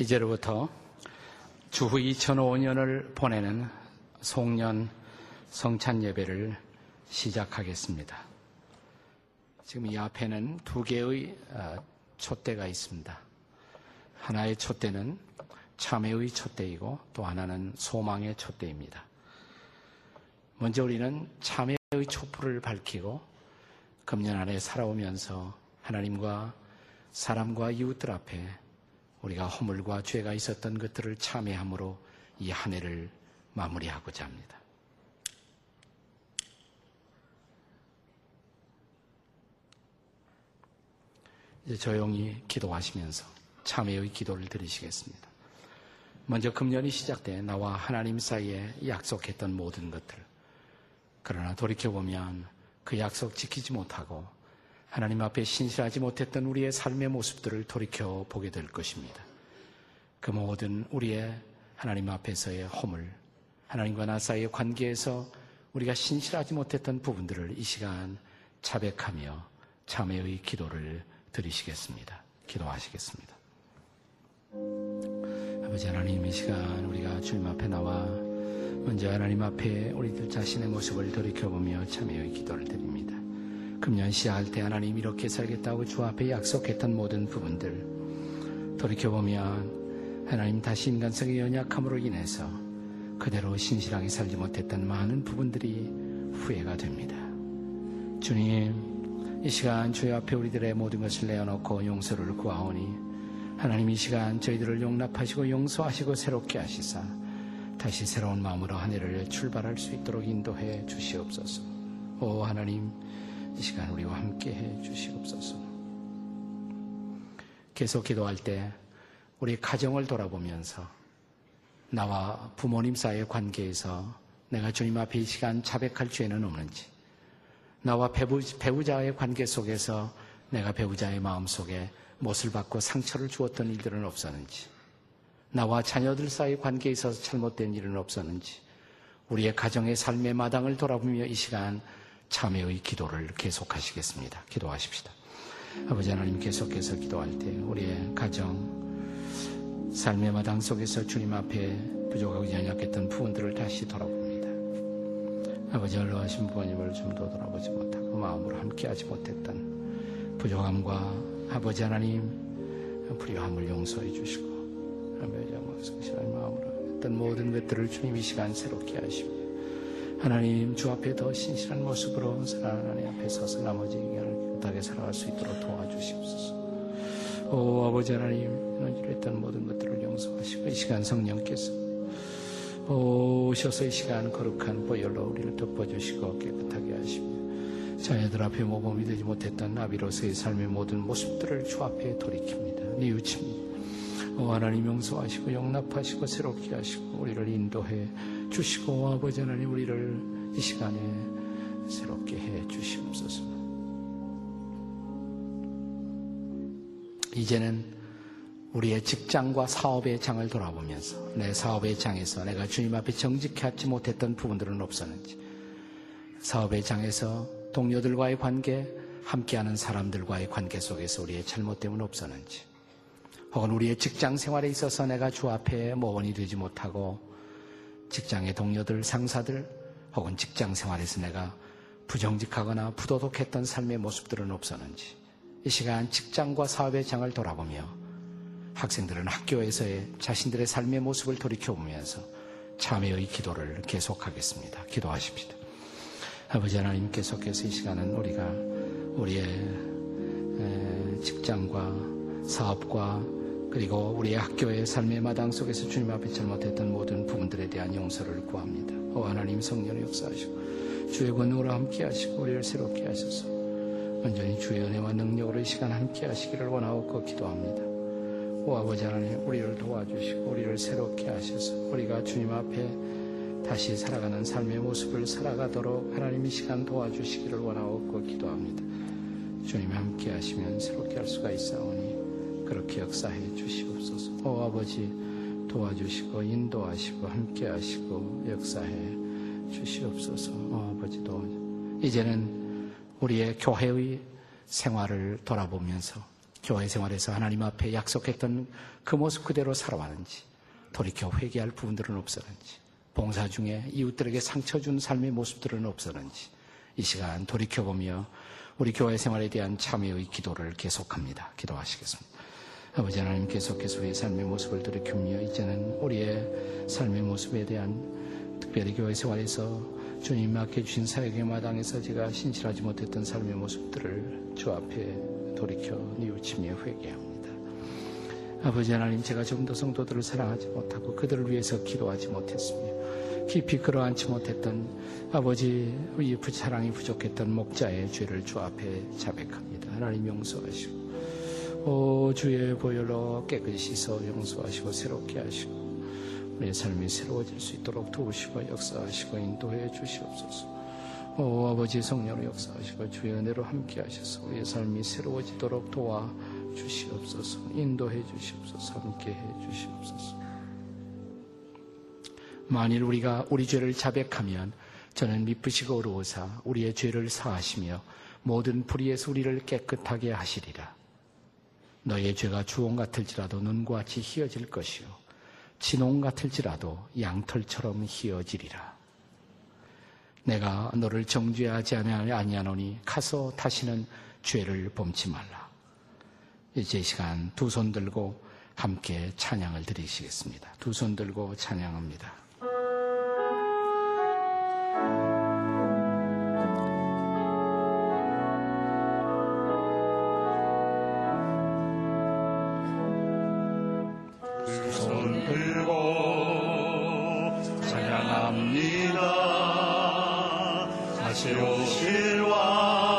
이제로부터 주후 2005년을 보내는 송년 성찬 예배를 시작하겠습니다. 지금 이 앞에는 두 개의 어, 촛대가 있습니다. 하나의 촛대는 참회의 촛대이고 또 하나는 소망의 촛대입니다. 먼저 우리는 참회의 촛불을 밝히고 금년 안에 살아오면서 하나님과 사람과 이웃들 앞에 우리가 허물과 죄가 있었던 것들을 참회함으로 이 한 해를 마무리하고자 합니다. 이제 조용히 기도하시면서 참회의 기도를 드리시겠습니다. 먼저 금년이 시작돼 나와 하나님 사이에 약속했던 모든 것들. 그러나 돌이켜보면 그 약속 지키지 못하고 하나님 앞에 신실하지 못했던 우리의 삶의 모습들을 돌이켜 보게 될 것입니다. 그 모든 우리의 하나님 앞에서의 허물, 하나님과 나 사이의 관계에서 우리가 신실하지 못했던 부분들을 이 시간 자백하며 참회의 기도를 드리시겠습니다. 기도하시겠습니다. 아버지 하나님 이 시간 우리가 주님 앞에 나와 먼저 하나님 앞에 우리들 자신의 모습을 돌이켜보며 참회의 기도를 드립니다. 금년 시작할 때 하나님 이렇게 살겠다고 주 앞에 약속했던 모든 부분들 돌이켜보면 하나님 다시 인간성의 연약함으로 인해서 그대로 신실하게 살지 못했던 많은 부분들이 후회가 됩니다. 주님, 이 시간 주의 앞에 우리들의 모든 것을 내어놓고 용서를 구하오니 하나님 이 시간 저희들을 용납하시고 용서하시고 새롭게 하시사 다시 새로운 마음으로 한 해를 출발할 수 있도록 인도해 주시옵소서. 오 하나님, 이 시간 우리와 함께 해 주시옵소서. 계속 기도할 때 우리 가정을 돌아보면서 나와 부모님 사이의 관계에서 내가 주님 앞에 이 시간 자백할 죄는 없는지, 나와 배우, 배우 자의 관계 속에서 내가 배우자의 마음 속에 못을 받고 상처를 주었던 일들은 없었는지, 나와 자녀들 사이의 관계에 있어서 잘못된 일은 없었는지, 우리의 가정의 삶의 마당을 돌아보며 이 시간 참회의 기도를 계속하시겠습니다. 기도하십시다. 아버지 하나님 계속해서 기도할 때 우리의 가정, 삶의 마당 속에서 주님 앞에 부족하고 연약했던 부분들을 다시 돌아봅니다. 아버지 연로하신 부모님을 좀 더 돌아보지 못하고 마음으로 함께하지 못했던 부족함과 아버지 하나님 불효함을 용서해 주시고 아버지 하나님 마음으로 했던 모든 것들을 주님 이 시간 새롭게 하시고 하나님 주 앞에 더 신실한 모습으로 하나님 앞에 서서 나머지 인간을 깨끗하게 살아갈 수 있도록 도와주시옵소서. 오 아버지 하나님 너희를 했던 모든 것들을 용서하시고 이 시간 성령께서 오셔서 이 시간 거룩한 보혈로 우리를 덮어주시고 깨끗하게 하시며 자녀들 앞에 모범이 되지 못했던 나비로서의 삶의 모든 모습들을 주 앞에 돌이킵니다. 뉘우칩니다. 오 하나님 용서하시고 용납하시고 새롭게 하시고 우리를 인도해 주시고 아버지 하나님 우리를 이 시간에 새롭게 해 주시옵소서. 이제는 우리의 직장과 사업의 장을 돌아보면서 내 사업의 장에서 내가 주님 앞에 정직하지 못했던 부분들은 없었는지 사업의 장에서 동료들과의 관계, 함께하는 사람들과의 관계 속에서 우리의 잘못됨은 없었는지 혹은 우리의 직장 생활에 있어서 내가 주 앞에 모원이 되지 못하고 직장의 동료들, 상사들 혹은 직장 생활에서 내가 부정직하거나 부도덕했던 삶의 모습들은 없었는지 이 시간 직장과 사업의 장을 돌아보며 학생들은 학교에서의 자신들의 삶의 모습을 돌이켜보면서 참회의 기도를 계속하겠습니다. 기도하십시다. 아버지 하나님 계속해서 이 시간은 우리가 우리의 직장과 사업과 그리고 우리의 학교의 삶의 마당 속에서 주님 앞에 잘못했던 모든 부분들에 대한 용서를 구합니다. 오 하나님 성령의 역사하시고 주의 권능으로 함께 하시고 우리를 새롭게 하셔서 완전히 주의 은혜와 능력으로 이 시간 함께 하시기를 원하고 기도합니다. 오 아버지 하나님 우리를 도와주시고 우리를 새롭게 하셔서 우리가 주님 앞에 다시 살아가는 삶의 모습을 살아가도록 하나님 이 시간 도와주시기를 원하고 기도합니다. 주님 함께 하시면 새롭게 할 수가 있사오니 그렇게 역사해 주시옵소서. 오 아버지 도와주시고 인도하시고 함께 하시고 역사해 주시옵소서. 오 아버지 도와 이제는 우리의 교회의 생활을 돌아보면서 교회 생활에서 하나님 앞에 약속했던 그 모습 그대로 살아왔는지, 돌이켜 회개할 부분들은 없었는지, 봉사 중에 이웃들에게 상처 준 삶의 모습들은 없었는지, 이 시간 돌이켜보며 우리 교회 생활에 대한 참여의 기도를 계속합니다. 기도하시겠습니다. 아버지 하나님 계속해서 우리의 삶의 모습을 돌이키며 이제는 우리의 삶의 모습에 대한 특별히 교회 생활에서 주님 맡겨 주신 사역의 마당에서 제가 신실하지 못했던 삶의 모습들을 주 앞에 돌이켜 뉘우치며 회개합니다. 아버지 하나님 제가 좀 더 성도들을 사랑하지 못하고 그들을 위해서 기도하지 못했으며 깊이 끌어안지 못했던 아버지 이 사랑이 부족했던 목자의 죄를 주 앞에 자백합니다. 하나님 용서하시고 오 주의 보혈로 깨끗이 씻어 용서하시고 새롭게 하시고 우리의 삶이 새로워질 수 있도록 도우시고 역사하시고 인도해 주시옵소서. 오 아버지 성령으로 역사하시고 주의 은혜로 함께 하셔서 우리의 삶이 새로워지도록 도와 주시옵소서. 인도해 주시옵소서. 함께 해 주시옵소서. 만일 우리가 우리 죄를 자백하면 저는 미쁘시고 어로우사 우리의 죄를 사하시며 모든 불의에서 우리를 깨끗하게 하시리라. 너의 죄가 주홍 같을지라도 눈과 같이 희어질 것이요 진홍 같을지라도 양털처럼 희어지리라. 내가 너를 정죄하지 아니하노니 가서 다시는 죄를 범치 말라. 이제 시간 두 손 들고 함께 찬양을 드리시겠습니다. 두 손 들고 찬양합니다. 들고 찬양합니다. 다시 오실 왕.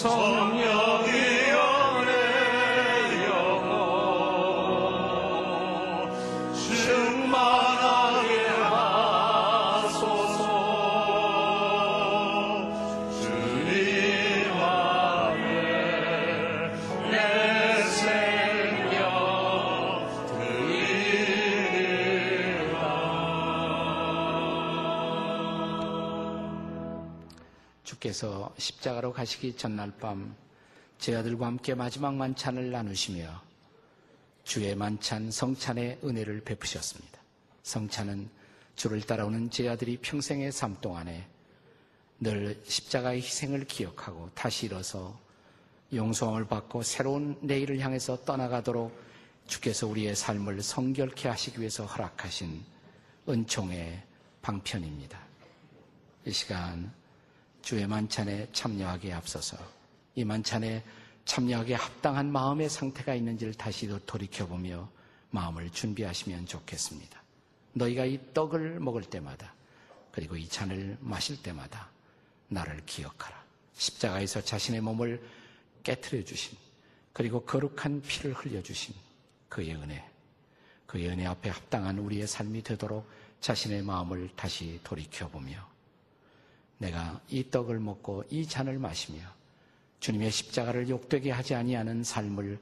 som jag 주께서 십자가로 가시기 전날 밤 제 아들과 함께 마지막 만찬을 나누시며 주의 만찬 성찬의 은혜를 베푸셨습니다. 성찬은 주를 따라오는 제 아들이 평생의 삶 동안에 늘 십자가의 희생을 기억하고 다시 일어서 용서함을 받고 새로운 내일을 향해서 떠나가도록 주께서 우리의 삶을 성결케 하시기 위해서 허락하신 은총의 방편입니다. 이 시간 주의 만찬에 참여하기에 앞서서 이 만찬에 참여하기에 합당한 마음의 상태가 있는지를 다시 돌이켜보며 마음을 준비하시면 좋겠습니다. 너희가 이 떡을 먹을 때마다 그리고 이 잔을 마실 때마다 나를 기억하라. 십자가에서 자신의 몸을 깨뜨려 주신 그리고 거룩한 피를 흘려 주신 그의 은혜, 그의 은혜 앞에 합당한 우리의 삶이 되도록 자신의 마음을 다시 돌이켜보며 내가 이 떡을 먹고 이 잔을 마시며 주님의 십자가를 욕되게 하지 아니하는 삶을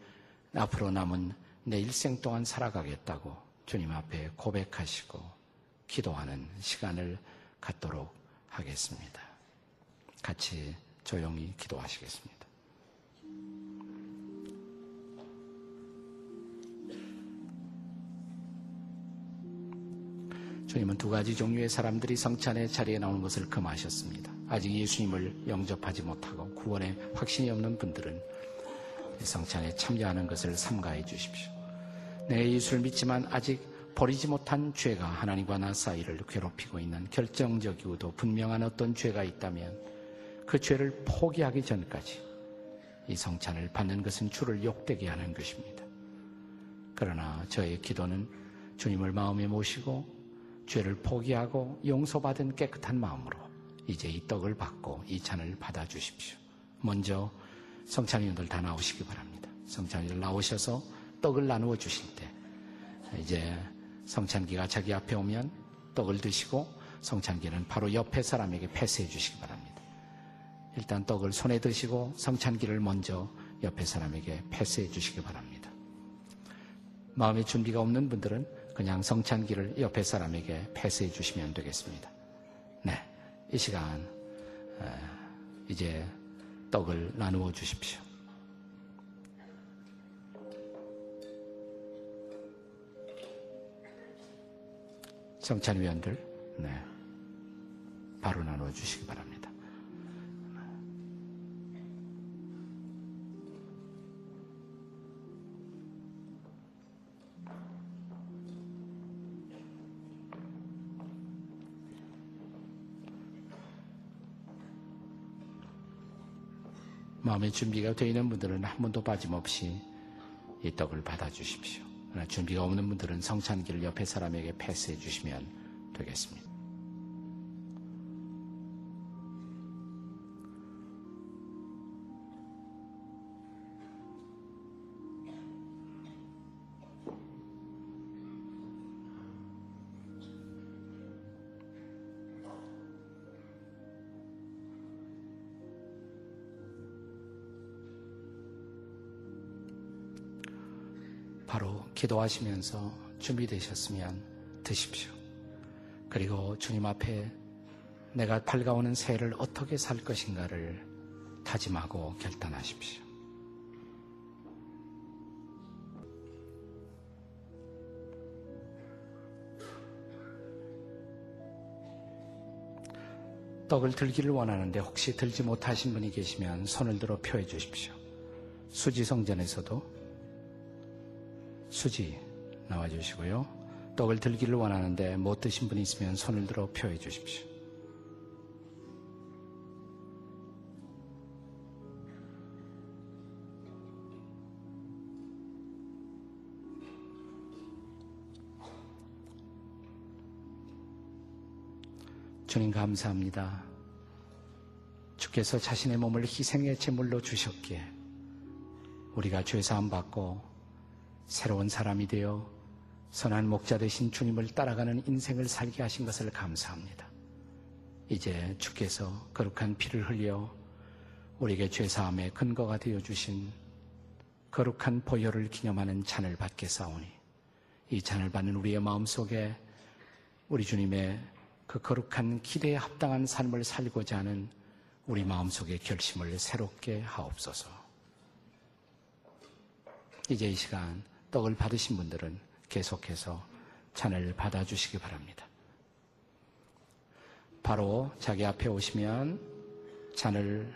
앞으로 남은 내 일생 동안 살아가겠다고 주님 앞에 고백하시고 기도하는 시간을 갖도록 하겠습니다. 같이 조용히 기도하시겠습니다. 주님은 두 가지 종류의 사람들이 성찬의 자리에 나오는 것을 금하셨습니다. 아직 예수님을 영접하지 못하고 구원에 확신이 없는 분들은 성찬에 참여하는 것을 삼가해 주십시오. 내 예수를 믿지만 아직 버리지 못한 죄가 하나님과 나 사이를 괴롭히고 있는 결정적이고도 분명한 어떤 죄가 있다면 그 죄를 포기하기 전까지 이 성찬을 받는 것은 주를 욕되게 하는 것입니다. 그러나 저의 기도는 주님을 마음에 모시고 죄를 포기하고 용서받은 깨끗한 마음으로 이제 이 떡을 받고 이 잔을 받아 주십시오. 먼저 성찬이들 다 나오시기 바랍니다. 성찬이들 나오셔서 떡을 나누어 주실 때 이제 성찬기가 자기 앞에 오면 떡을 드시고 성찬기는 바로 옆에 사람에게 패스해 주시기 바랍니다. 일단 떡을 손에 드시고 성찬기를 먼저 옆에 사람에게 패스해 주시기 바랍니다. 마음의 준비가 없는 분들은 그냥 성찬기를 옆에 사람에게 패스해 주시면 되겠습니다. 네. 이 시간, 이제 떡을 나누어 주십시오. 성찬위원들, 네. 바로 나누어 주시기 바랍니다. 마음의 준비가 되어 있는 분들은 한 번도 빠짐없이 이 떡을 받아주십시오. 준비가 없는 분들은 성찬기를 옆에 사람에게 패스해 주시면 되겠습니다. 기도하시면서 준비되셨으면 드십시오. 그리고 주님 앞에 내가 밝아오는 새해를 어떻게 살 것인가를 다짐하고 결단하십시오. 떡을 들기를 원하는데 혹시 들지 못하신 분이 계시면 손을 들어 표해 주십시오. 수지성전에서도 수지 나와주시고요. 떡을 들기를 원하는데 못 드신 분이 있으면 손을 들어 표해 주십시오. 주님 감사합니다. 주께서 자신의 몸을 희생의 제물로 주셨기에 우리가 죄 사함 받고 새로운 사람이 되어 선한 목자 되신 주님을 따라가는 인생을 살게 하신 것을 감사합니다. 이제 주께서 거룩한 피를 흘려 우리에게 죄사함의 근거가 되어 주신 거룩한 보혈을 기념하는 잔을 받게 싸우니 이 잔을 받는 우리의 마음속에 우리 주님의 그 거룩한 기대에 합당한 삶을 살고자 하는 우리 마음속의 결심을 새롭게 하옵소서. 이제 이 시간 떡을 받으신 분들은 계속해서 잔을 받아주시기 바랍니다. 바로 자기 앞에 오시면 잔을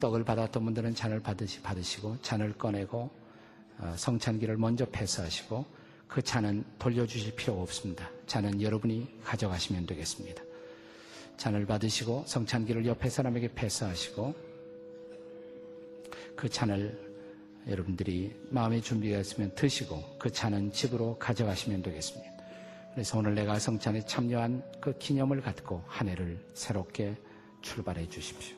떡을 받았던 분들은 잔을 받으시, 받으시고 잔을 꺼내고 어, 성찬기를 먼저 패스하시고 그 잔은 돌려주실 필요가 없습니다. 잔은 여러분이 가져가시면 되겠습니다. 잔을 받으시고 성찬기를 옆에 사람에게 패스하시고 그 잔을 여러분들이 마음의 준비가 있으면 드시고 그 차는 집으로 가져가시면 되겠습니다. 그래서 오늘 내가 성찬에 참여한 그 기념을 갖고 한 해를 새롭게 출발해 주십시오.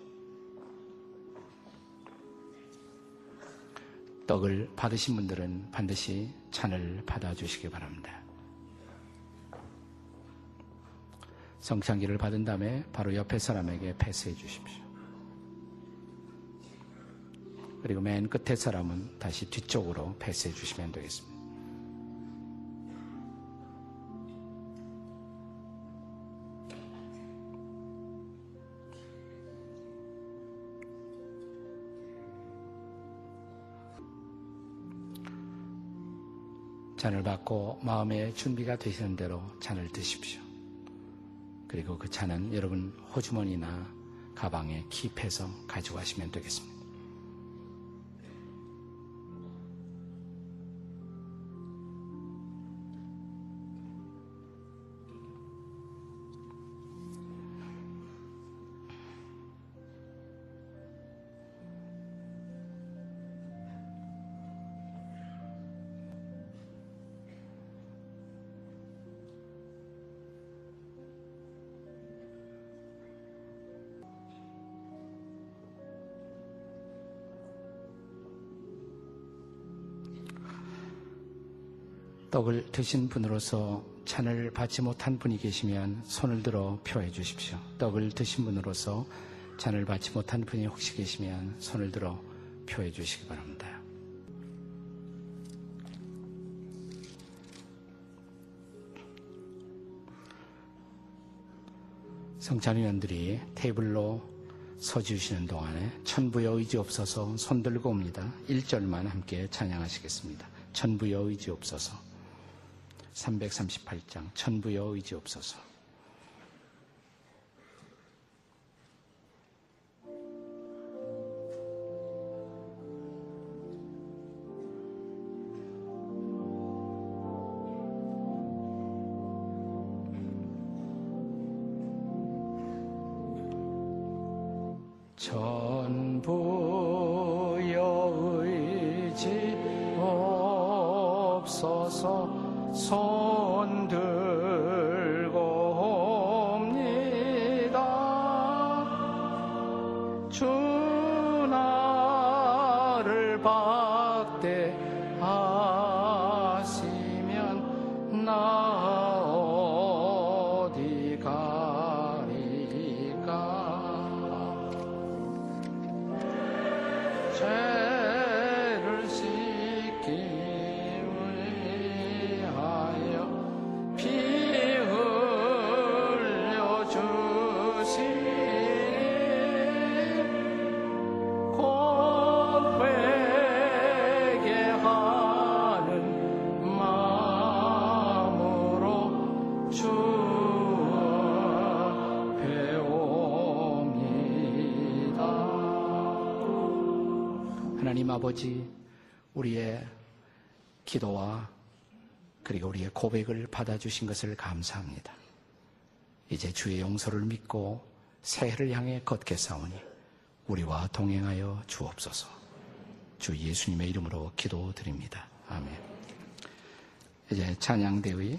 떡을 받으신 분들은 반드시 찬을 받아주시기 바랍니다. 성창기를 받은 다음에 바로 옆에 사람에게 패스해 주십시오. 그리고 맨 끝에 사람은 다시 뒤쪽으로 패스해 주시면 되겠습니다. 잔을 받고 마음의 준비가 되시는 대로 잔을 드십시오. 그리고 그 잔은 여러분 호주머니나 가방에 킵해서 가져가시면 되겠습니다. 떡을 드신 분으로서 찬을 받지 못한 분이 계시면 손을 들어 표해 주십시오. 떡을 드신 분으로서 찬을 받지 못한 분이 혹시 계시면 손을 들어 표해 주시기 바랍니다. 성찬위원들이 테이블로 서주시는 동안에 천부의 의지 없어서 손 들고 옵니다. 1절만 함께 찬양하시겠습니다. 천부의 의지 없어서. 338장 천부여 의지 없어서 나 기도와 그리고 우리의 고백을 받아주신 것을 감사합니다. 이제 주의 용서를 믿고 새해를 향해 걷겠사오니 우리와 동행하여 주옵소서. 주 예수님의 이름으로 기도드립니다. 아멘. 이제 찬양대의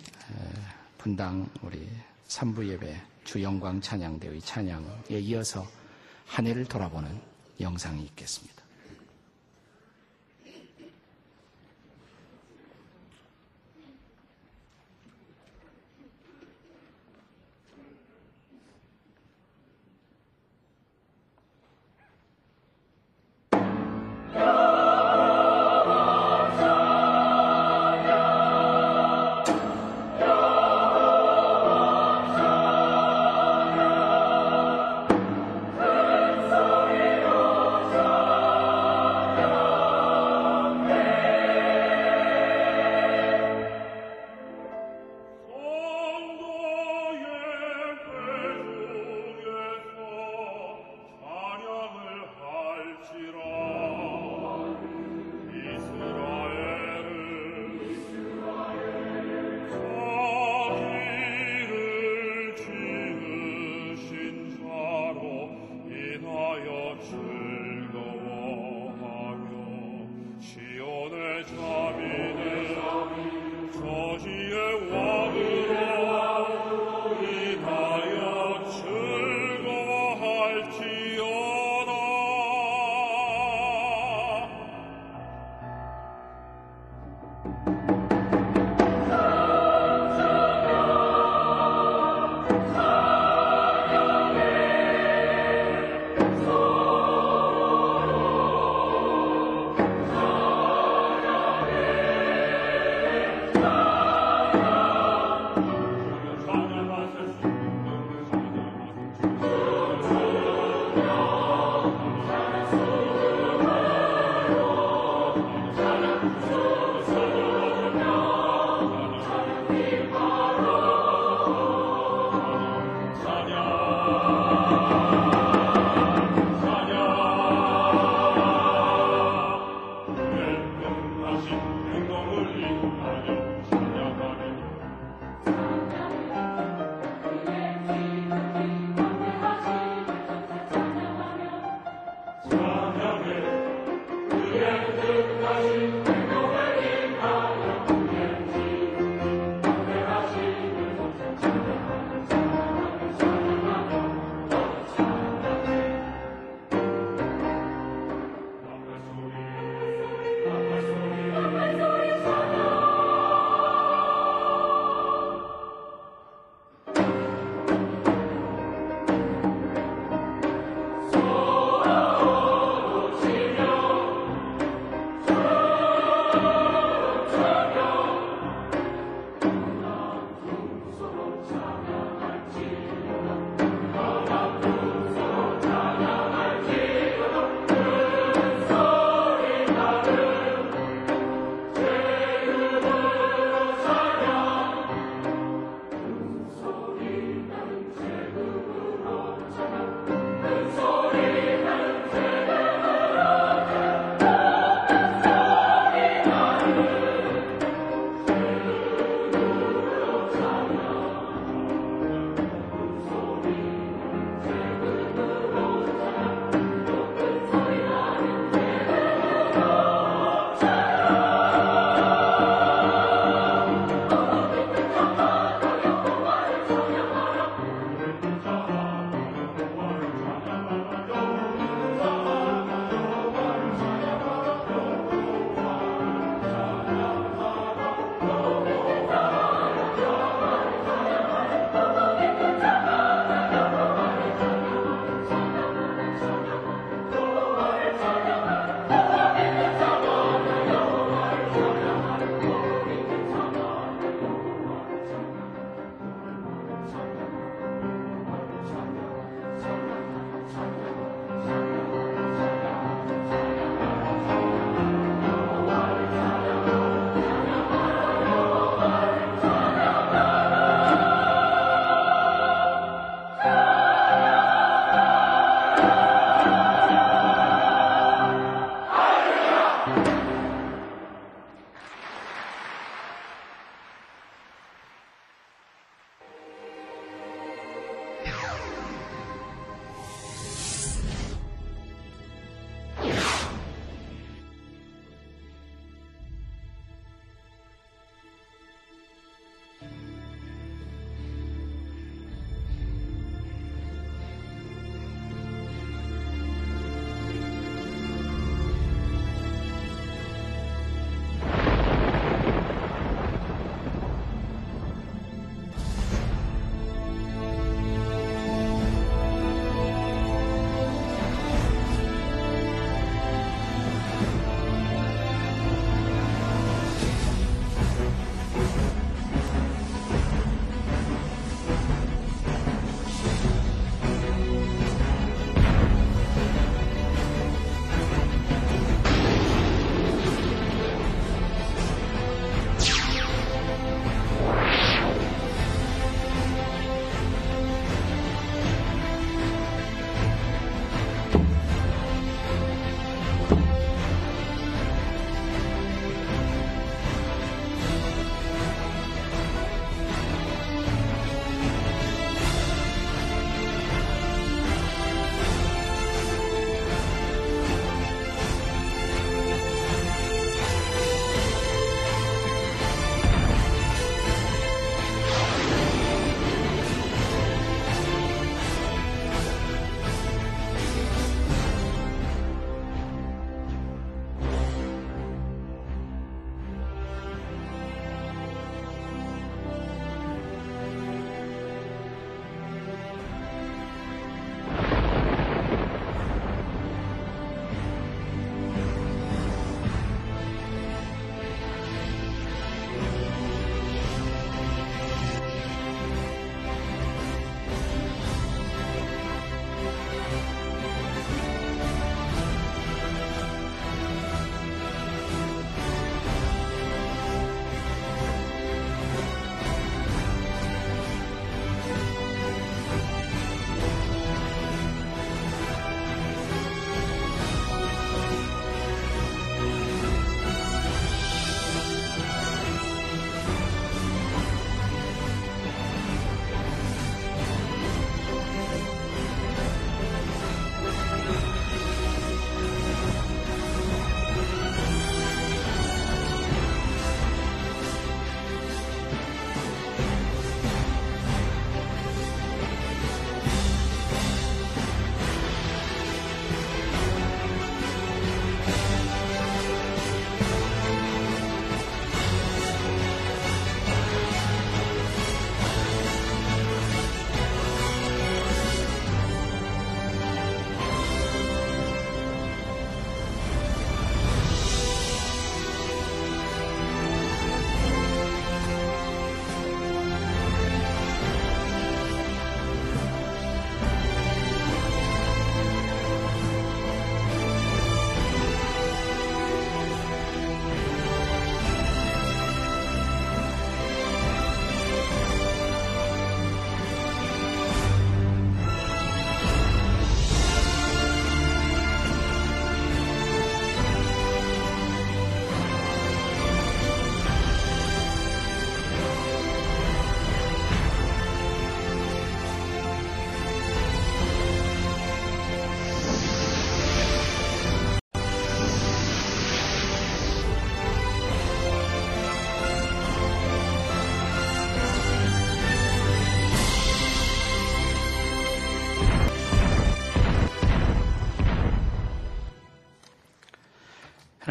분당 우리 3부 예배 주 영광 찬양대의 찬양에 이어서 한 해를 돌아보는 영상이 있겠습니다.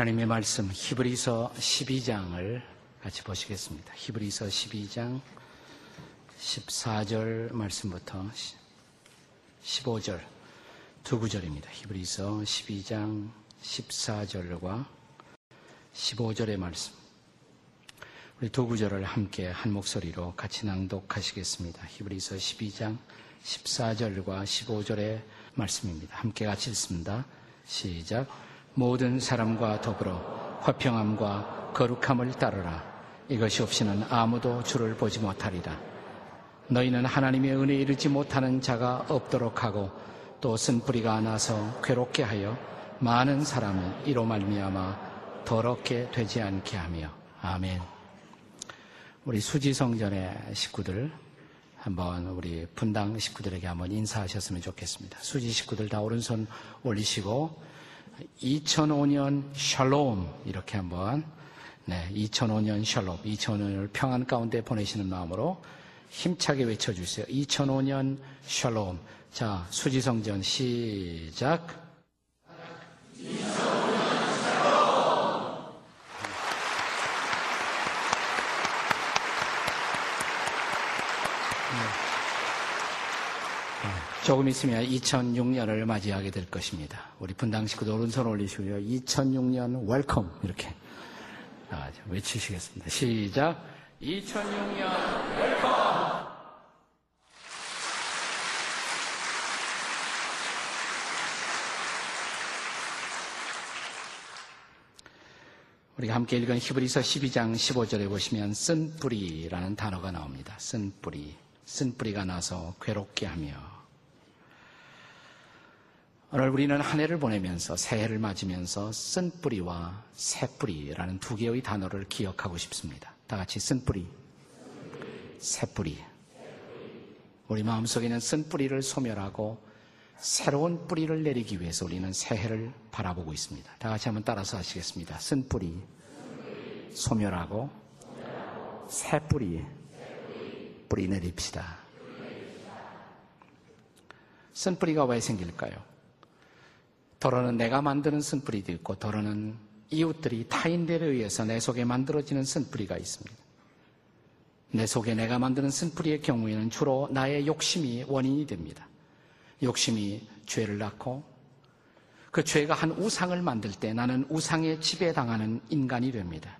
하나님의 말씀 히브리서 12장을 같이 보시겠습니다. 히브리서 12장 14절 말씀부터 15절 두 구절입니다. 히브리서 12장 14절과 15절의 말씀. 우리 두 구절을 함께 한 목소리로 같이 낭독하시겠습니다. 히브리서 12장 14절과 15절의 말씀입니다. 함께 같이 읽습니다. 시작. 모든 사람과 더불어 화평함과 거룩함을 따르라. 이것이 없이는 아무도 주를 보지 못하리라. 너희는 하나님의 은혜에 이르지 못하는 자가 없도록 하고 또 쓴뿌리가 나서 괴롭게 하여 많은 사람이 이로 말미암아 더럽게 되지 않게 하며 아멘. 우리 수지성전의 식구들 한번 우리 분당 식구들에게 한번 인사하셨으면 좋겠습니다. 수지 식구들 다 오른손 올리시고 2005년 샬롬 이렇게 한번 네, 2005년 샬롬, 2005년을 평안 가운데 보내시는 마음으로 힘차게 외쳐주세요. 2005년 샬롬. 자, 수지성전 시작. 2005년 조금 있으면 2006년을 맞이하게 될 것입니다. 우리 분당 식구들 오른손 올리시고요. 2006년 welcome 이렇게 아, 외치시겠습니다. 시작. 2006년 welcome. 우리가 함께 읽은 히브리서 12장 15절에 보시면 쓴 뿌리라는 단어가 나옵니다. 쓴 뿌리. 쓴 뿌리가 나서 괴롭게 하며 오늘 우리는 한 해를 보내면서 새해를 맞으면서 쓴 뿌리와 새 뿌리라는 두 개의 단어를 기억하고 싶습니다. 다 같이 쓴 뿌리, 새 뿌리. 우리 마음속에는 쓴 뿌리를 소멸하고 새로운 뿌리를 내리기 위해서 우리는 새해를 바라보고 있습니다. 다 같이 한번 따라서 하시겠습니다. 쓴 뿌리, 소멸하고 새 뿌리, 뿌리 내립시다. 쓴 뿌리가 왜 생길까요? 더러는 내가 만드는 쓴뿌리도 있고 더러는 이웃들이 타인들에 의해서 내 속에 만들어지는 쓴뿌리가 있습니다. 내 속에 내가 만드는 쓴뿌리의 경우에는 주로 나의 욕심이 원인이 됩니다. 욕심이 죄를 낳고 그 죄가 한 우상을 만들 때 나는 우상에 지배당하는 인간이 됩니다.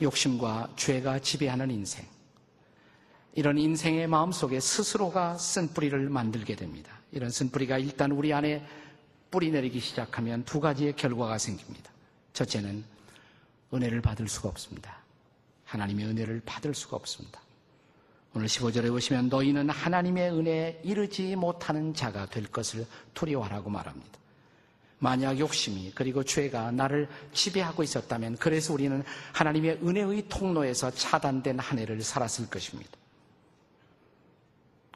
욕심과 죄가 지배하는 인생. 이런 인생의 마음속에 스스로가 쓴 뿌리를 만들게 됩니다. 이런 쓴뿌리가 일단 우리 안에 뿌리 내리기 시작하면 두 가지의 결과가 생깁니다. 첫째는 은혜를 받을 수가 없습니다. 하나님의 은혜를 받을 수가 없습니다. 오늘 15절에 보시면 너희는 하나님의 은혜에 이르지 못하는 자가 될 것을 두려워하라고 말합니다. 만약 욕심이 그리고 죄가 나를 지배하고 있었다면 그래서 우리는 하나님의 은혜의 통로에서 차단된 한 해를 살았을 것입니다.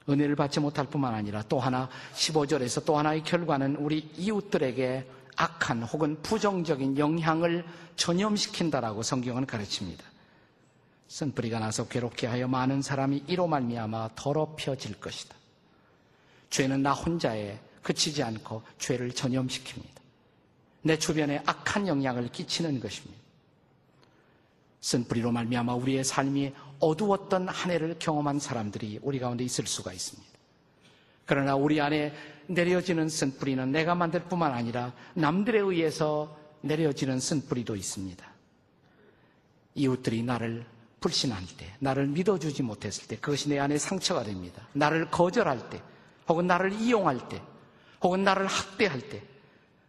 은혜를 받지 못할 뿐만 아니라 또 하나 15절에서 또 하나의 결과는 우리 이웃들에게 악한 혹은 부정적인 영향을 전염시킨다라고 성경은 가르칩니다. 쓴뿌리가 나서 괴롭게 하여 많은 사람이 이로 말미암아 더럽혀질 것이다. 죄는 나 혼자에 그치지 않고 죄를 전염시킵니다. 내 주변에 악한 영향을 끼치는 것입니다. 쓴뿌리로 말미암아 우리의 삶이 어두웠던 한 해를 경험한 사람들이 우리 가운데 있을 수가 있습니다. 그러나 우리 안에 내려지는 쓴뿌리는 내가 만들 뿐만 아니라 남들에 의해서 내려지는 쓴뿌리도 있습니다. 이웃들이 나를 불신할 때, 나를 믿어주지 못했을 때, 그것이 내 안에 상처가 됩니다. 나를 거절할 때, 혹은 나를 이용할 때, 혹은 나를 학대할 때,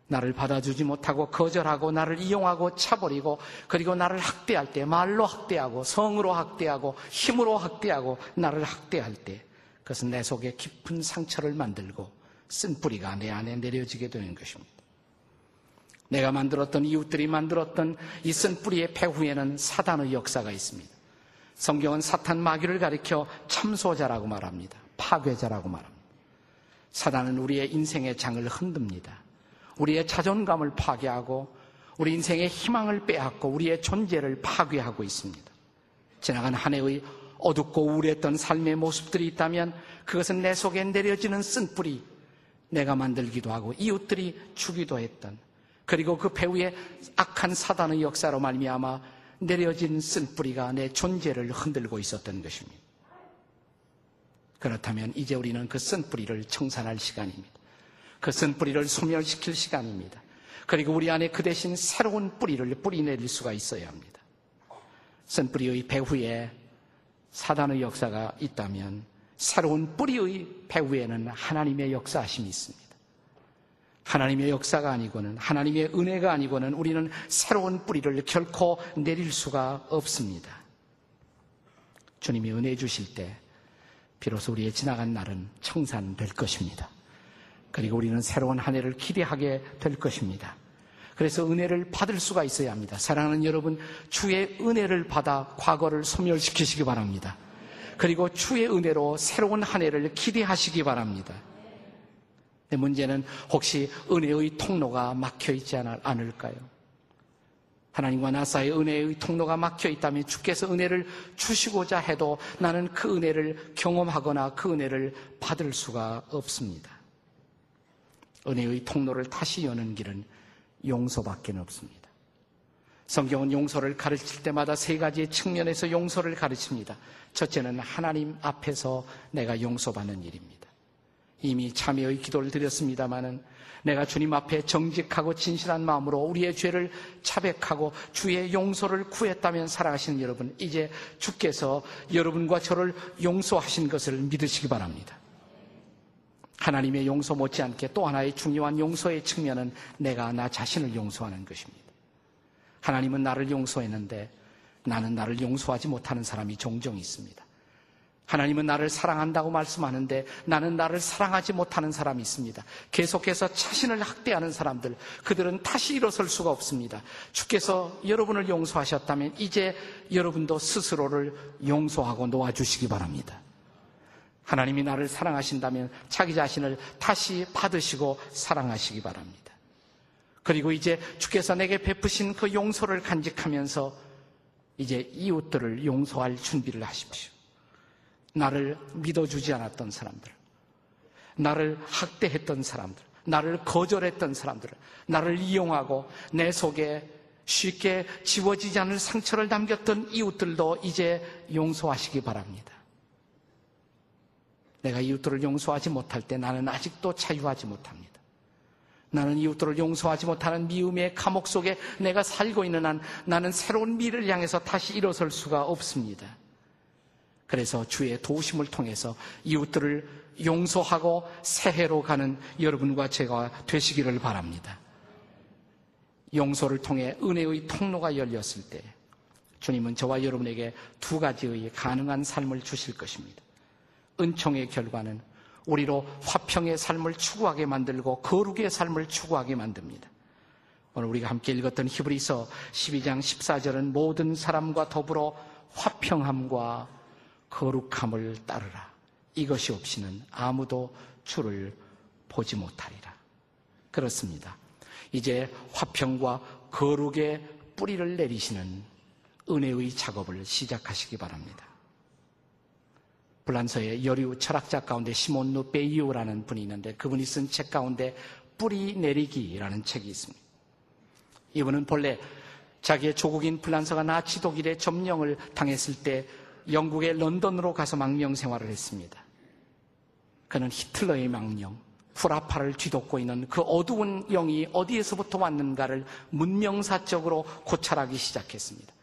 나를 받아주지 못하고 거절하고 나를 이용하고 차버리고 그리고 나를 학대할 때 말로 학대하고 성으로 학대하고 힘으로 학대하고 나를 학대할 때 그것은 내 속에 깊은 상처를 만들고 쓴 뿌리가 내 안에 내려지게 되는 것입니다. 내가 만들었던 이웃들이 만들었던 이 쓴 뿌리의 배후에는 사단의 역사가 있습니다. 성경은 사탄 마귀를 가리켜 참소자라고 말합니다. 파괴자라고 말합니다. 사단은 우리의 인생의 장을 흔듭니다. 우리의 자존감을 파괴하고 우리 인생의 희망을 빼앗고 우리의 존재를 파괴하고 있습니다. 지나간 한 해의 어둡고 우울했던 삶의 모습들이 있다면 그것은 내 속에 내려지는 쓴뿌리, 내가 만들기도 하고 이웃들이 주기도 했던 그리고 그 배후에 악한 사단의 역사로 말미암아 내려진 쓴뿌리가 내 존재를 흔들고 있었던 것입니다. 그렇다면 이제 우리는 그 쓴뿌리를 청산할 시간입니다. 그 쓴뿌리를 소멸시킬 시간입니다. 그리고 우리 안에 그 대신 새로운 뿌리를 뿌리내릴 수가 있어야 합니다. 쓴뿌리의 배후에 사단의 역사가 있다면 새로운 뿌리의 배후에는 하나님의 역사하심이 있습니다. 하나님의 역사가 아니고는 하나님의 은혜가 아니고는 우리는 새로운 뿌리를 결코 내릴 수가 없습니다. 주님이 은혜 주실 때 비로소 우리의 지나간 날은 청산될 것입니다. 그리고 우리는 새로운 한 해를 기대하게 될 것입니다. 그래서 은혜를 받을 수가 있어야 합니다. 사랑하는 여러분, 주의 은혜를 받아 과거를 소멸시키시기 바랍니다. 그리고 주의 은혜로 새로운 한 해를 기대하시기 바랍니다. 내 문제는 혹시 은혜의 통로가 막혀 있지 않을까요? 하나님과 나 사이의 은혜의 통로가 막혀 있다면 주께서 은혜를 주시고자 해도 나는 그 은혜를 경험하거나 그 은혜를 받을 수가 없습니다. 은혜의 통로를 다시 여는 길은 용서밖에 없습니다. 성경은 용서를 가르칠 때마다 세 가지의 측면에서 용서를 가르칩니다. 첫째는 하나님 앞에서 내가 용서받는 일입니다. 이미 참여의 기도를 드렸습니다마는 내가 주님 앞에 정직하고 진실한 마음으로 우리의 죄를 차백하고 주의 용서를 구했다면 살아가시는 여러분, 이제 주께서 여러분과 저를 용서하신 것을 믿으시기 바랍니다. 하나님의 용서 못지않게 또 하나의 중요한 용서의 측면은 내가 나 자신을 용서하는 것입니다. 하나님은 나를 용서했는데 나는 나를 용서하지 못하는 사람이 종종 있습니다. 하나님은 나를 사랑한다고 말씀하는데 나는 나를 사랑하지 못하는 사람이 있습니다. 계속해서 자신을 학대하는 사람들, 그들은 다시 일어설 수가 없습니다. 주께서 여러분을 용서하셨다면 이제 여러분도 스스로를 용서하고 놓아주시기 바랍니다. 하나님이 나를 사랑하신다면 자기 자신을 다시 받으시고 사랑하시기 바랍니다. 그리고 이제 주께서 내게 베푸신 그 용서를 간직하면서 이제 이웃들을 용서할 준비를 하십시오. 나를 믿어주지 않았던 사람들, 나를 학대했던 사람들, 나를 거절했던 사람들, 나를 이용하고 내 속에 쉽게 지워지지 않을 상처를 남겼던 이웃들도 이제 용서하시기 바랍니다. 내가 이웃들을 용서하지 못할 때 나는 아직도 자유하지 못합니다. 나는 이웃들을 용서하지 못하는 미움의 감옥 속에 내가 살고 있는 한 나는 새로운 미를 향해서 다시 일어설 수가 없습니다. 그래서 주의 도우심을 통해서 이웃들을 용서하고 새해로 가는 여러분과 제가 되시기를 바랍니다. 용서를 통해 은혜의 통로가 열렸을 때 주님은 저와 여러분에게 두 가지의 가능한 삶을 주실 것입니다. 은총의 결과는 우리로 화평의 삶을 추구하게 만들고 거룩의 삶을 추구하게 만듭니다. 오늘 우리가 함께 읽었던 히브리서 12장 14절은 모든 사람과 더불어 화평함과 거룩함을 따르라. 이것이 없이는 아무도 주를 보지 못하리라. 그렇습니다. 이제 화평과 거룩의 뿌리를 내리시는 은혜의 작업을 시작하시기 바랍니다. 불란서의 여류 철학자 가운데 시몬 누 베이오라는 분이 있는데 그분이 쓴 책 가운데 뿌리 내리기라는 책이 있습니다. 이분은 본래 자기의 조국인 불란서가 나치 독일의 점령을 당했을 때 영국의 런던으로 가서 망명 생활을 했습니다. 그는 히틀러의 망령, 후라파를 뒤덮고 있는 그 어두운 영이 어디에서부터 왔는가를 문명사적으로 고찰하기 시작했습니다.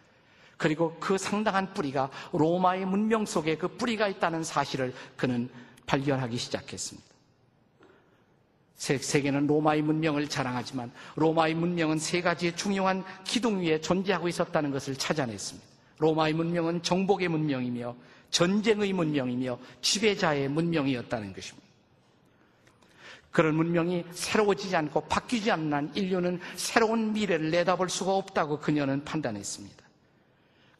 그리고 그 상당한 뿌리가 로마의 문명 속에 그 뿌리가 있다는 사실을 그는 발견하기 시작했습니다. 세계는 로마의 문명을 자랑하지만 로마의 문명은 세 가지의 중요한 기둥 위에 존재하고 있었다는 것을 찾아냈습니다. 로마의 문명은 정복의 문명이며 전쟁의 문명이며 지배자의 문명이었다는 것입니다. 그런 문명이 새로워지지 않고 바뀌지 않는 한 인류는 새로운 미래를 내다볼 수가 없다고 그녀는 판단했습니다.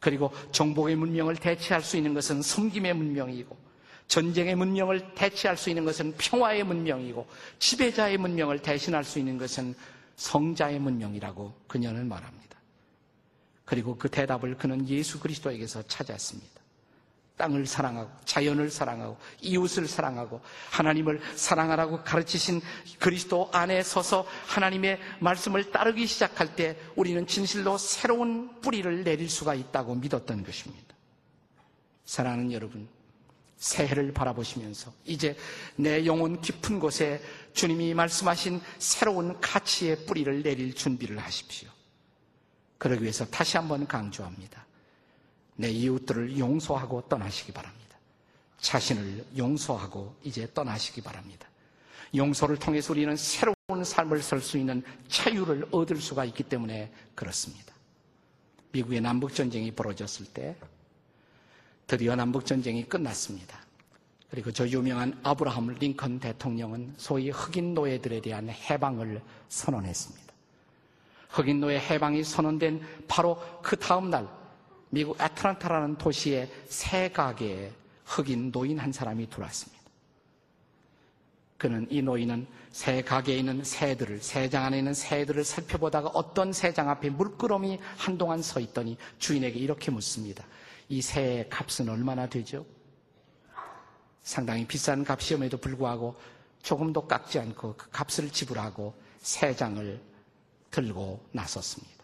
그리고 정복의 문명을 대체할 수 있는 것은 섬김의 문명이고 전쟁의 문명을 대체할 수 있는 것은 평화의 문명이고 지배자의 문명을 대신할 수 있는 것은 성자의 문명이라고 그녀는 말합니다. 그리고 그 대답을 그는 예수 그리스도에게서 찾았습니다. 땅을 사랑하고 자연을 사랑하고 이웃을 사랑하고 하나님을 사랑하라고 가르치신 그리스도 안에 서서 하나님의 말씀을 따르기 시작할 때 우리는 진실로 새로운 뿌리를 내릴 수가 있다고 믿었던 것입니다. 사랑하는 여러분, 새해를 바라보시면서 이제 내 영혼 깊은 곳에 주님이 말씀하신 새로운 가치의 뿌리를 내릴 준비를 하십시오. 그러기 위해서 다시 한번 강조합니다. 내 이웃들을 용서하고 떠나시기 바랍니다. 자신을 용서하고 이제 떠나시기 바랍니다. 용서를 통해서 우리는 새로운 삶을 살 수 있는 자유를 얻을 수가 있기 때문에 그렇습니다. 미국의 남북전쟁이 벌어졌을 때 드디어 남북전쟁이 끝났습니다. 그리고 저 유명한 아브라함 링컨 대통령은 소위 흑인 노예들에 대한 해방을 선언했습니다. 흑인 노예 해방이 선언된 바로 그 다음 날 미국 애틀란타라는 도시의 새 가게에 흑인 노인 한 사람이 들어왔습니다. 그는 이 노인은 새 가게에 있는 새들을, 새장 안에 있는 새들을 살펴보다가 어떤 새장 앞에 물끄러미 한동안 서 있더니 주인에게 이렇게 묻습니다. 이 새의 값은 얼마나 되죠? 상당히 비싼 값이om에도 불구하고 조금도 깎지 않고 그 값을 지불하고 새장을 들고 나섰습니다.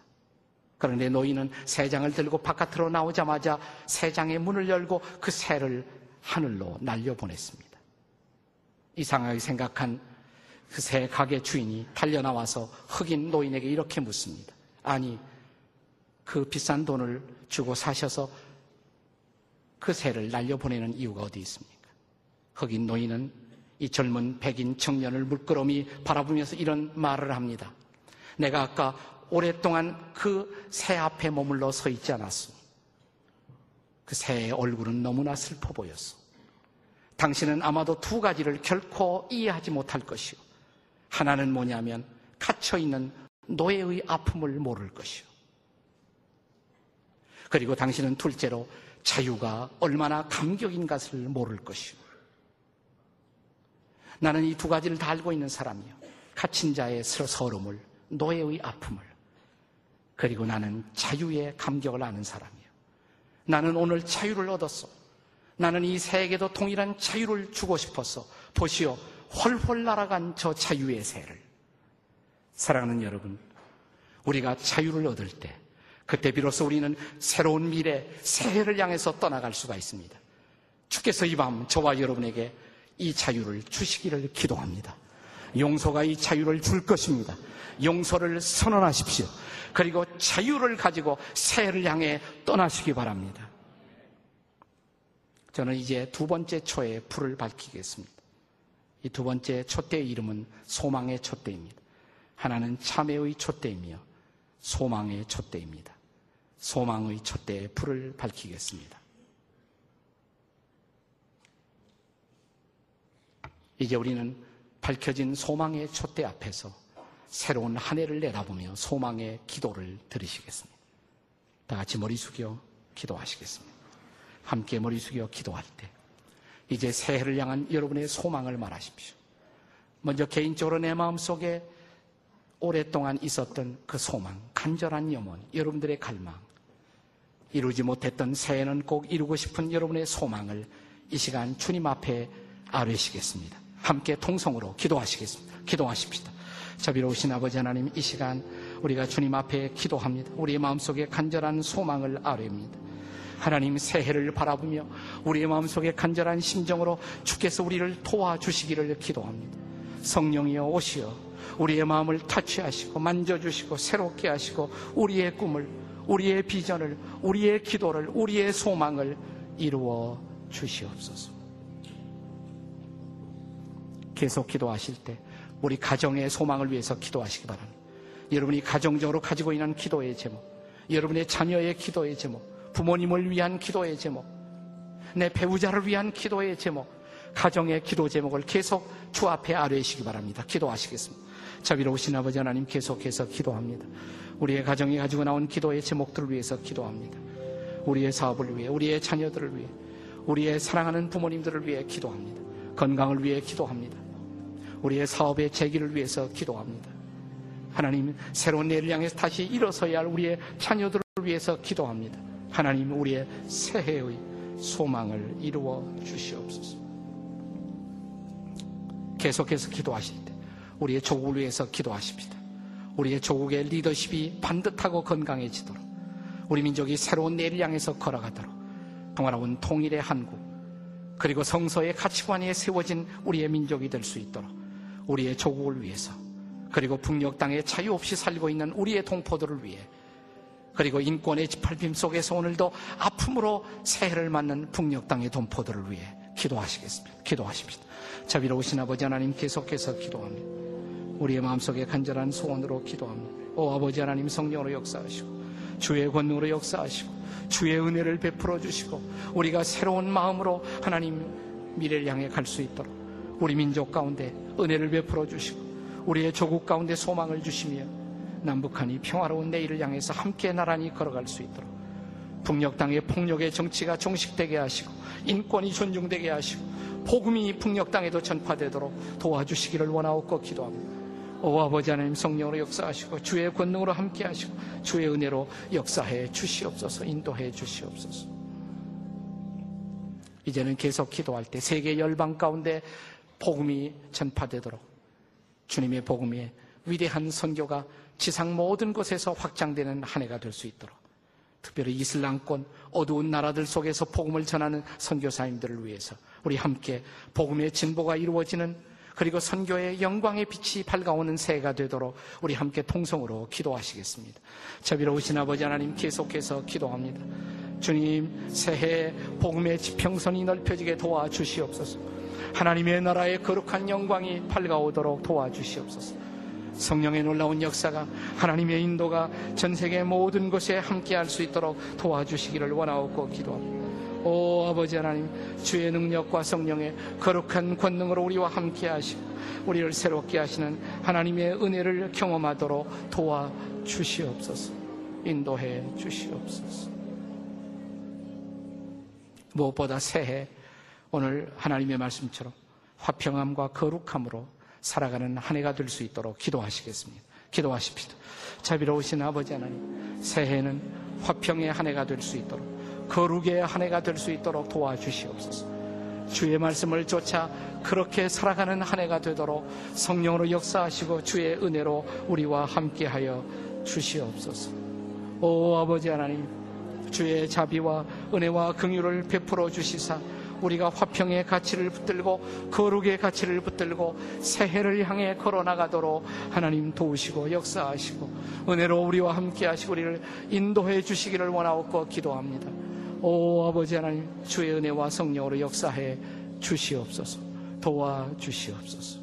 그런데 노인은 새 장을 들고 바깥으로 나오자마자 새 장의 문을 열고 그 새를 하늘로 날려보냈습니다. 이상하게 생각한 그 새 가게 주인이 달려나와서 흑인 노인에게 이렇게 묻습니다. 아니, 그 비싼 돈을 주고 사셔서 그 새를 날려보내는 이유가 어디 있습니까? 흑인 노인은 이 젊은 백인 청년을 물끄러미 바라보면서 이런 말을 합니다. 내가 아까 오랫동안 그 새 앞에 머물러 서 있지 않았소. 그 새의 얼굴은 너무나 슬퍼 보였소. 당신은 아마도 두 가지를 결코 이해하지 못할 것이오. 하나는 뭐냐면 갇혀있는 노예의 아픔을 모를 것이오. 그리고 당신은 둘째로 자유가 얼마나 감격인 것을 모를 것이오. 나는 이 두 가지를 다 알고 있는 사람이요. 갇힌 자의 서름을, 노예의 아픔을, 그리고 나는 자유의 감격을 아는 사람이에요. 나는 오늘 자유를 얻었어. 나는 이 세계도 동일한 자유를 주고 싶었어. 보시오. 훨훨 날아간 저 자유의 새를. 사랑하는 여러분, 우리가 자유를 얻을 때, 그때 비로소 우리는 새로운 미래, 새해를 향해서 떠나갈 수가 있습니다. 주께서 이 밤 저와 여러분에게 이 자유를 주시기를 기도합니다. 용서가 이 자유를 줄 것입니다. 용서를 선언하십시오. 그리고 자유를 가지고 새해를 향해 떠나시기 바랍니다. 저는 이제 두 번째 초에 불을 밝히겠습니다. 이 두 번째 촛대의 이름은 소망의 촛대입니다. 하나는 참회의 촛대이며 소망의 촛대입니다. 소망의 촛대에 불을 밝히겠습니다. 이제 우리는 밝혀진 소망의 촛대 앞에서 새로운 한 해를 내다보며 소망의 기도를 들으시겠습니다. 다 같이 머리 숙여 기도하시겠습니다. 함께 머리 숙여 기도할 때 이제 새해를 향한 여러분의 소망을 말하십시오. 먼저 개인적으로 내 마음속에 오랫동안 있었던 그 소망, 간절한 염원, 여러분들의 갈망, 이루지 못했던 새해는 꼭 이루고 싶은 여러분의 소망을 이 시간 주님 앞에 아뢰시겠습니다. 함께 통성으로 기도하시겠습니다. 기도하십시다. 자비로우신 아버지 하나님 이 시간 우리가 주님 앞에 기도합니다. 우리의 마음속에 간절한 소망을 아뢰입니다. 하나님 새해를 바라보며 우리의 마음속에 간절한 심정으로 주께서 우리를 도와주시기를 기도합니다. 성령이여 오시어 우리의 마음을 타치하시고 만져주시고 새롭게 하시고 우리의 꿈을 우리의 비전을 우리의 기도를 우리의 소망을 이루어 주시옵소서. 계속 기도하실 때 우리 가정의 소망을 위해서 기도하시기 바랍니다. 여러분이 가정적으로 가지고 있는 기도의 제목, 여러분의 자녀의 기도의 제목, 부모님을 위한 기도의 제목, 내 배우자를 위한 기도의 제목, 가정의 기도 제목을 계속 주 앞에 아뢰시기 바랍니다. 기도하시겠습니다. 자비로우신 아버지 하나님 계속해서 기도합니다. 우리의 가정이 가지고 나온 기도의 제목들을 위해서 기도합니다. 우리의 사업을 위해, 우리의 자녀들을 위해, 우리의 사랑하는 부모님들을 위해 기도합니다. 건강을 위해 기도합니다. 우리의 사업의 재기를 위해서 기도합니다. 하나님, 새로운 내일을 향해서 다시 일어서야 할 우리의 자녀들을 위해서 기도합니다. 하나님, 우리의 새해의 소망을 이루어 주시옵소서. 계속해서 기도하실 때 우리의 조국을 위해서 기도하십니다. 우리의 조국의 리더십이 반듯하고 건강해지도록 우리 민족이 새로운 내일을 향해서 걸어가도록 평화로운 통일의 한국 그리고 성서의 가치관에 세워진 우리의 민족이 될 수 있도록 우리의 조국을 위해서 그리고 북녘 땅에 자유 없이 살고 있는 우리의 동포들을 위해 그리고 인권의 짓밟힘 속에서 오늘도 아픔으로 새해를 맞는 북녘 땅의 동포들을 위해 기도하시겠습니다. 기도하십시다. 자비로우신 아버지 하나님 계속해서 기도합니다. 우리의 마음속에 간절한 소원으로 기도합니다. 오 아버지 하나님 성령으로 역사하시고 주의 권능으로 역사하시고 주의 은혜를 베풀어 주시고 우리가 새로운 마음으로 하나님 미래를 향해 갈 수 있도록 우리 민족 가운데 은혜를 베풀어 주시고 우리의 조국 가운데 소망을 주시며 남북한이 평화로운 내일을 향해서 함께 나란히 걸어갈 수 있도록 북녘 땅의 폭력의 정치가 종식되게 하시고 인권이 존중되게 하시고 복음이 북녘 땅에도 전파되도록 도와주시기를 원하옵고 기도합니다. 오 아버지 하나님 성령으로 역사하시고 주의 권능으로 함께 하시고 주의 은혜로 역사해 주시옵소서 인도해 주시옵소서 이제는 계속 기도할 때 세계 열방 가운데 복음이 전파되도록 주님의 복음의 위대한 선교가 지상 모든 곳에서 확장되는 한 해가 될 수 있도록 특별히 이슬람권 어두운 나라들 속에서 복음을 전하는 선교사님들을 위해서 우리 함께 복음의 진보가 이루어지는 그리고 선교의 영광의 빛이 밝아오는 새해가 되도록 우리 함께 통성으로 기도하시겠습니다. 자비로우신 아버지 하나님 계속해서 기도합니다. 주님 새해 복음의 지평선이 넓혀지게 도와주시옵소서. 하나님의 나라의 거룩한 영광이 밝아오도록 도와주시옵소서. 성령의 놀라운 역사가 하나님의 인도가 전 세계 모든 곳에 함께 할 수 있도록 도와주시기를 원하옵고 기도합니다. 오 아버지 하나님 주의 능력과 성령의 거룩한 권능으로 우리와 함께 하시고 우리를 새롭게 하시는 하나님의 은혜를 경험하도록 도와 주시옵소서 인도해 주시옵소서 무엇보다 새해 오늘 하나님의 말씀처럼 화평함과 거룩함으로 살아가는 한 해가 될 수 있도록 기도하시겠습니다. 기도하십시다. 자비로우신 아버지 하나님, 새해는 화평의 한 해가 될 수 있도록 거룩의 한 해가 될 수 있도록 도와주시옵소서. 주의 말씀을 쫓아 그렇게 살아가는 한 해가 되도록 성령으로 역사하시고 주의 은혜로 우리와 함께하여 주시옵소서. 오 아버지 하나님, 주의 자비와 은혜와 긍휼을 베풀어 주시사 우리가 화평의 가치를 붙들고 거룩의 가치를 붙들고 새해를 향해 걸어나가도록 하나님 도우시고 역사하시고 은혜로 우리와 함께 하시고 우리를 인도해 주시기를 원하옵고 기도합니다. 오 아버지 하나님 주의 은혜와 성령으로 역사해 주시옵소서. 도와 주시옵소서.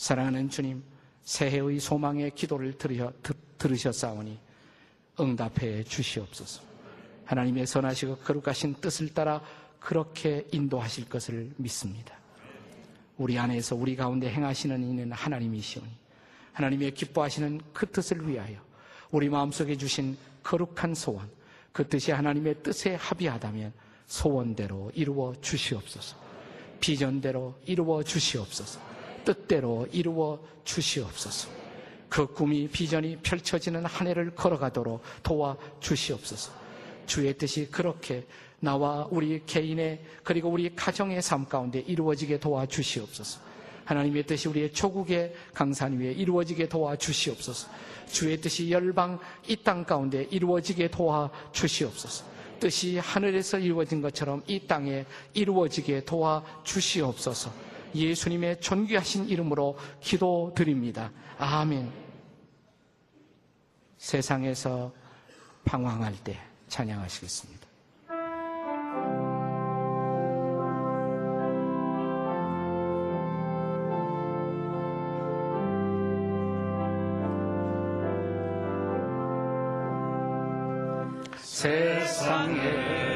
사랑하는 주님 새해의 소망의 기도를 들으셨사오니 응답해 주시옵소서 하나님의 선하시고 거룩하신 뜻을 따라 그렇게 인도하실 것을 믿습니다. 우리 안에서 우리 가운데 행하시는 이는 하나님이시오니 하나님의 기뻐하시는 그 뜻을 위하여 우리 마음속에 주신 거룩한 소원 그 뜻이 하나님의 뜻에 합의하다면 소원대로 이루어 주시옵소서. 비전대로 이루어 주시옵소서. 뜻대로 이루어 주시옵소서. 그 꿈이 비전이 펼쳐지는 한 해를 걸어가도록 도와 주시옵소서 주의 뜻이 그렇게 나와 우리 개인의 그리고 우리 가정의 삶 가운데 이루어지게 도와주시옵소서. 하나님의 뜻이 우리의 조국의 강산 위에 이루어지게 도와주시옵소서. 주의 뜻이 열방 이 땅 가운데 이루어지게 도와주시옵소서. 뜻이 하늘에서 이루어진 것처럼 이 땅에 이루어지게 도와주시옵소서. 예수님의 존귀하신 이름으로 기도드립니다. 아멘. 세상에서 방황할 때 찬양하시겠습니다. 세상에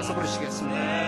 일어나서 부르시겠습니다